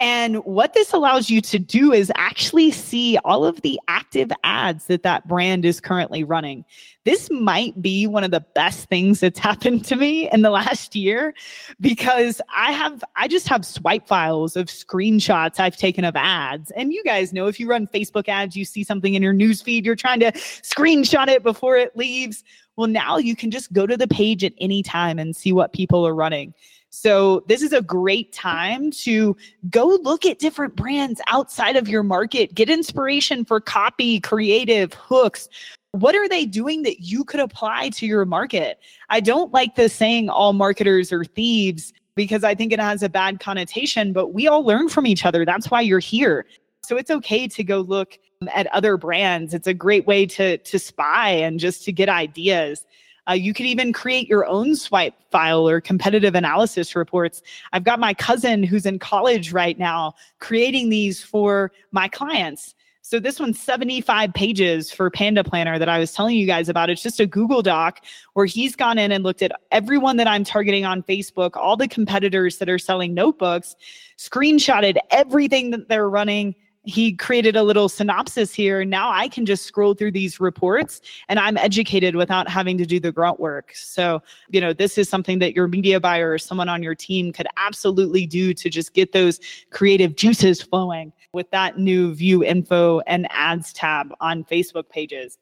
and what this allows you to do is actually see all of the active ads that that brand is currently running. This might be one of the best things that's happened to me in the last year because I have, I just have swipe files of screenshots I've taken of ads. And you guys know if you run Facebook ads, you see something in your news feed, you're trying to screenshot it before it leaves. Well, now you can just go to the page at any time and see what people are running. So, this is a great time to go look at different brands outside of your market, get inspiration for copy, creative, hooks. What are they doing that you could apply to your market? I don't like the saying all marketers are thieves because I think it has a bad connotation, but we all learn from each other. That's why you're here. So it's okay to go look at other brands. It's a great way to to spy and just to get ideas. Uh, you could even create your own swipe file or competitive analysis reports. I've got my cousin who's in college right now creating these for my clients. So this one's 75 pages for Panda Planner that I was telling you guys about. It's just a Google Doc where he's gone in and looked at everyone that I'm targeting on Facebook, all the competitors that are selling notebooks, screenshotted everything that they're running, he created a little synopsis here. Now I can just scroll through these reports and I'm educated without having to do the grunt work. So, you know, this is something that your media buyer or someone on your team could absolutely do to just get those creative juices flowing with that new view info and ads tab on Facebook pages.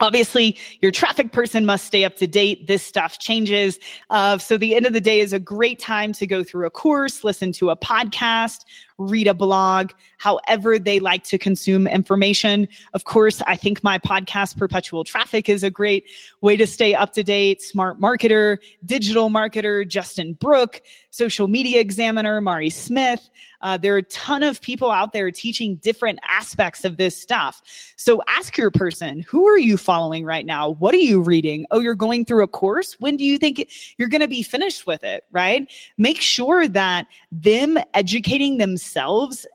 Obviously, your traffic person must stay up to date. This stuff changes. Uh, so, the end of the day is a great time to go through a course, listen to a podcast, read a blog, however they like to consume information. Of course, I think my podcast, Perpetual Traffic, is a great way to stay up to date. Smart Marketer, Digital Marketer, Justin Brooke, Social Media Examiner, Mari Smith. Uh, there are a ton of people out there teaching different aspects of this stuff. So ask your person, who are you following right now? What are you reading? Oh, you're going through a course? When do you think you're going to be finished with it? Right? Make sure that them educating themselves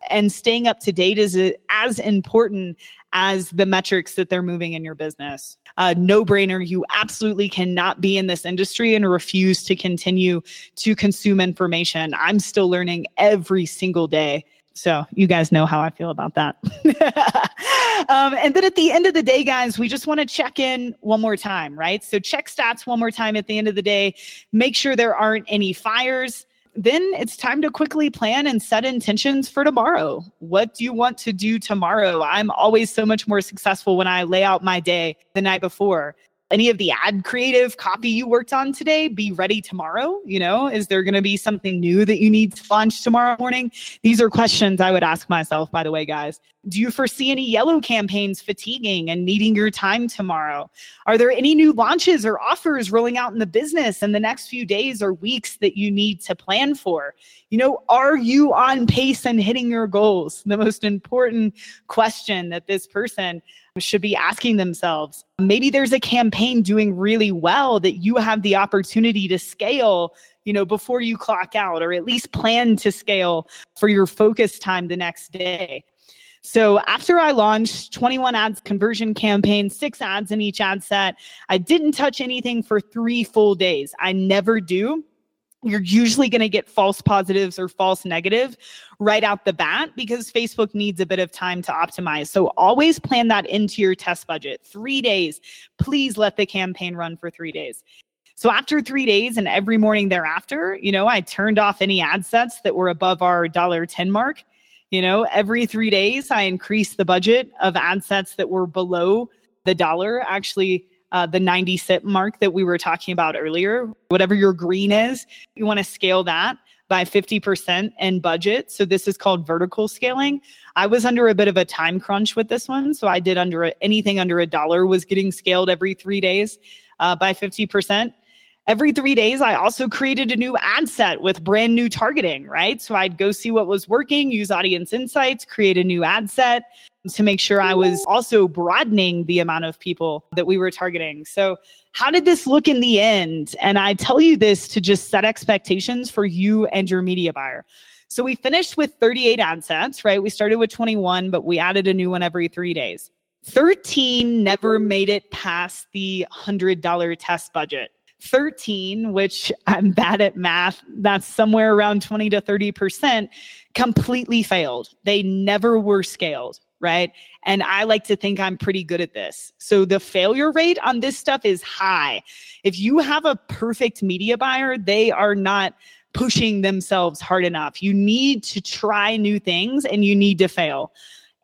and staying up to date is as important as the metrics that they're moving in your business. Uh, no brainer. You absolutely cannot be in this industry and refuse to continue to consume information. I'm still learning every single day. So you guys know how I feel about that. um, and then at the end of the day, guys, we just want to check in one more time, right? So check stats one more time at the end of the day. Make sure there aren't any fires then it's time to quickly plan and set intentions for tomorrow. What do you want to do tomorrow? I'm always so much more successful when I lay out my day the night before any of the ad creative copy you worked on today be ready tomorrow? You know, is there going to be something new that you need to launch tomorrow morning? These are questions I would ask myself, by the way, guys. Do you foresee any yellow campaigns fatiguing and needing your time tomorrow? Are there any new launches or offers rolling out in the business in the next few days or weeks that you need to plan for? You know, are you on pace and hitting your goals? The most important question that this person should be asking themselves. Maybe there's a campaign doing really well that you have the opportunity to scale, you know, before you clock out, or at least plan to scale for your focus time the next day. So after I launched 21 ads conversion campaign, six ads in each ad set, I didn't touch anything for three full days. I never do you're usually going to get false positives or false negative right out the bat because Facebook needs a bit of time to optimize. So always plan that into your test budget. Three days. Please let the campaign run for three days. So after three days and every morning thereafter, you know, I turned off any ad sets that were above our dollar ten mark. You know, every three days I increased the budget of ad sets that were below the dollar. Actually, uh, the 90 cent mark that we were talking about earlier. Whatever your green is, you want to scale that by 50% in budget. So this is called vertical scaling. I was under a bit of a time crunch with this one. So I did under a, anything under a dollar was getting scaled every three days uh, by 50%. Every three days, I also created a new ad set with brand new targeting, right? So I'd go see what was working, use audience insights, create a new ad set to make sure I was also broadening the amount of people that we were targeting. So, how did this look in the end? And I tell you this to just set expectations for you and your media buyer. So, we finished with 38 ad sets, right? We started with 21, but we added a new one every three days. 13 never made it past the $100 test budget. 13, which I'm bad at math, that's somewhere around 20 to 30%, completely failed. They never were scaled right? And I like to think I'm pretty good at this. So the failure rate on this stuff is high. If you have a perfect media buyer, they are not pushing themselves hard enough. You need to try new things and you need to fail.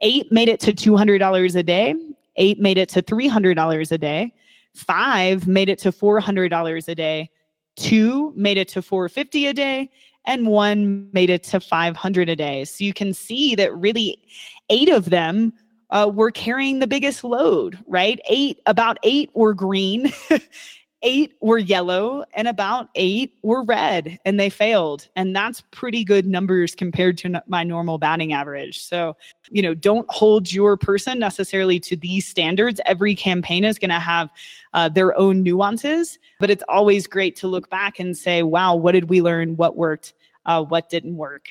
Eight made it to $200 a day, eight made it to $300 a day, five made it to $400 a day. two made it to 450 a day, and one made it to 500 a day. So you can see that really eight of them uh, were carrying the biggest load, right? Eight, about eight were green, eight were yellow, and about eight were red, and they failed. And that's pretty good numbers compared to my normal batting average. So, you know, don't hold your person necessarily to these standards. Every campaign is going to have uh, their own nuances, but it's always great to look back and say, wow, what did we learn? What worked? Uh, what didn't work?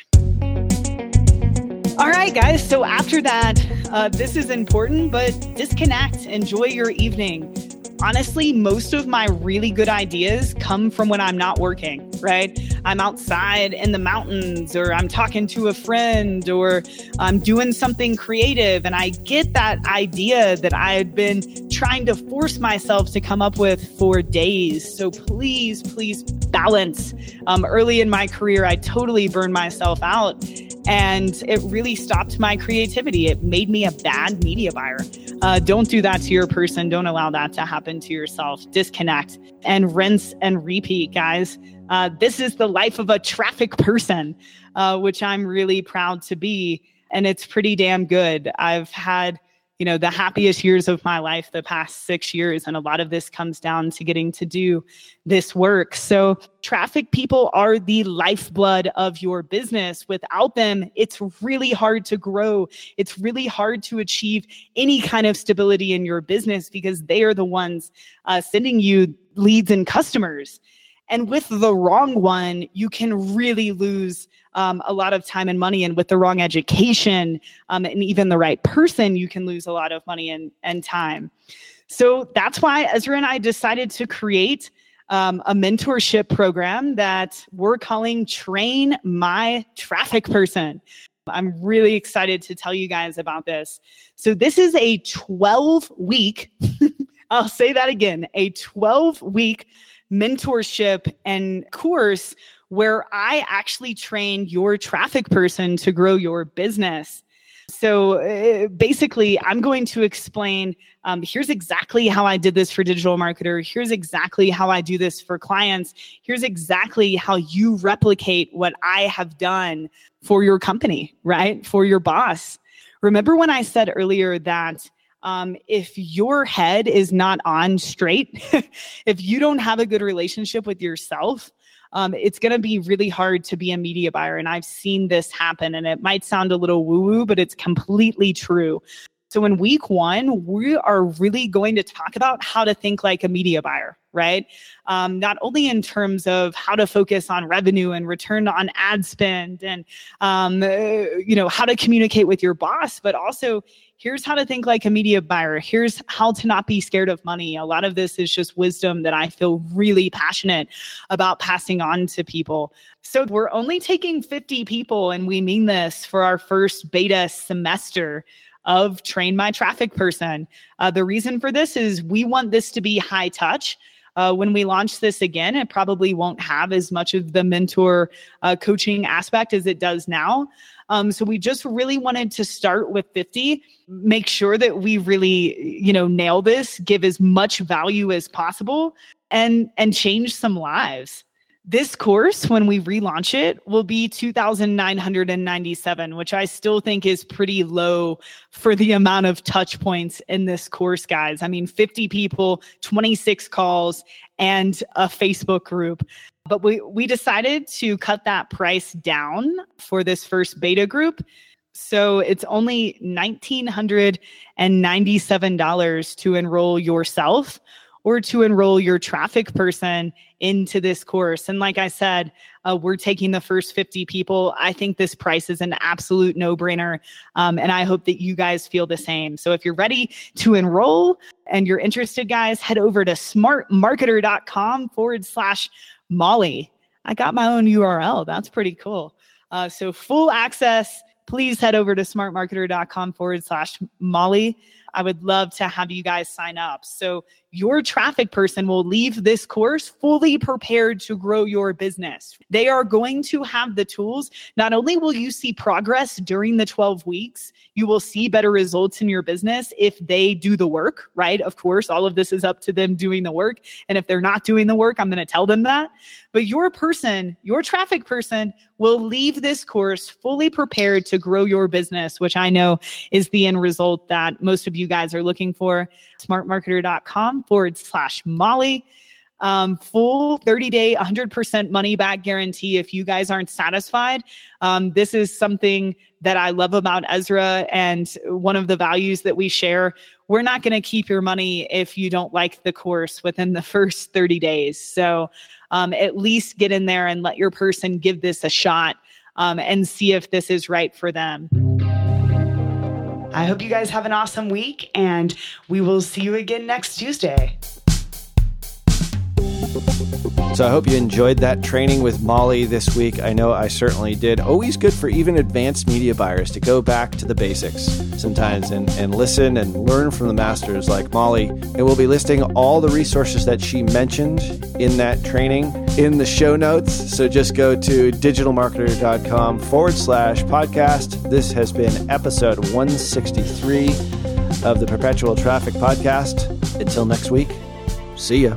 All right, guys. So after that, uh, this is important, but disconnect. Enjoy your evening. Honestly, most of my really good ideas come from when I'm not working, right? I'm outside in the mountains, or I'm talking to a friend, or I'm doing something creative, and I get that idea that I had been trying to force myself to come up with for days. So please, please balance. Um, early in my career, I totally burned myself out and it really stopped my creativity. It made me a bad media buyer. Uh, don't do that to your person. Don't allow that to happen to yourself. Disconnect and rinse and repeat, guys. Uh, this is the life of a traffic person, uh, which I'm really proud to be. And it's pretty damn good. I've had you know, the happiest years of my life the past six years. And a lot of this comes down to getting to do this work. So, traffic people are the lifeblood of your business. Without them, it's really hard to grow. It's really hard to achieve any kind of stability in your business because they are the ones uh, sending you leads and customers. And with the wrong one, you can really lose um, a lot of time and money. And with the wrong education um, and even the right person, you can lose a lot of money and, and time. So that's why Ezra and I decided to create um, a mentorship program that we're calling Train My Traffic Person. I'm really excited to tell you guys about this. So, this is a 12 week, I'll say that again, a 12 week mentorship and course where I actually train your traffic person to grow your business. So uh, basically, I'm going to explain um, here's exactly how I did this for digital marketer. Here's exactly how I do this for clients. Here's exactly how you replicate what I have done for your company, right? For your boss. Remember when I said earlier that um, if your head is not on straight, if you don't have a good relationship with yourself, um, it's going to be really hard to be a media buyer. And I've seen this happen, and it might sound a little woo woo, but it's completely true. So in week one, we are really going to talk about how to think like a media buyer, right? Um, not only in terms of how to focus on revenue and return on ad spend and, um, uh, you know, how to communicate with your boss, but also here's how to think like a media buyer. Here's how to not be scared of money. A lot of this is just wisdom that I feel really passionate about passing on to people. So we're only taking 50 people, and we mean this for our first beta semester of Train My Traffic Person. Uh, the reason for this is we want this to be high touch. Uh, when we launch this again, it probably won't have as much of the mentor uh, coaching aspect as it does now. Um, so we just really wanted to start with 50, make sure that we really, you know, nail this, give as much value as possible and and change some lives. This course, when we relaunch it, will be 2,997, which I still think is pretty low for the amount of touch points in this course, guys. I mean, 50 people, 26 calls, and a Facebook group. But we, we decided to cut that price down for this first beta group. So it's only $1,997 to enroll yourself or to enroll your traffic person into this course. And like I said, uh, we're taking the first 50 people. I think this price is an absolute no brainer. Um, and I hope that you guys feel the same. So if you're ready to enroll and you're interested, guys, head over to smartmarketer.com forward slash Molly. I got my own URL. That's pretty cool. Uh, so full access, please head over to smartmarketer.com forward slash Molly. I would love to have you guys sign up. So your traffic person will leave this course fully prepared to grow your business. They are going to have the tools. Not only will you see progress during the 12 weeks, you will see better results in your business if they do the work, right? Of course, all of this is up to them doing the work. And if they're not doing the work, I'm going to tell them that. But your person, your traffic person will leave this course fully prepared to grow your business, which I know is the end result that most of you guys are looking for. Smartmarketer.com forward slash Molly. Um, full 30 day, 100% money back guarantee if you guys aren't satisfied. Um, this is something that I love about Ezra and one of the values that we share. We're not going to keep your money if you don't like the course within the first 30 days. So um, at least get in there and let your person give this a shot um, and see if this is right for them. I hope you guys have an awesome week, and we will see you again next Tuesday. So I hope you enjoyed that training with Molly this week. I know I certainly did. Always good for even advanced media buyers to go back to the basics sometimes and, and listen and learn from the masters like Molly. And we'll be listing all the resources that she mentioned in that training in the show notes. So just go to digitalmarketer.com forward slash podcast. This has been episode 163 of the Perpetual Traffic Podcast. Until next week, see ya.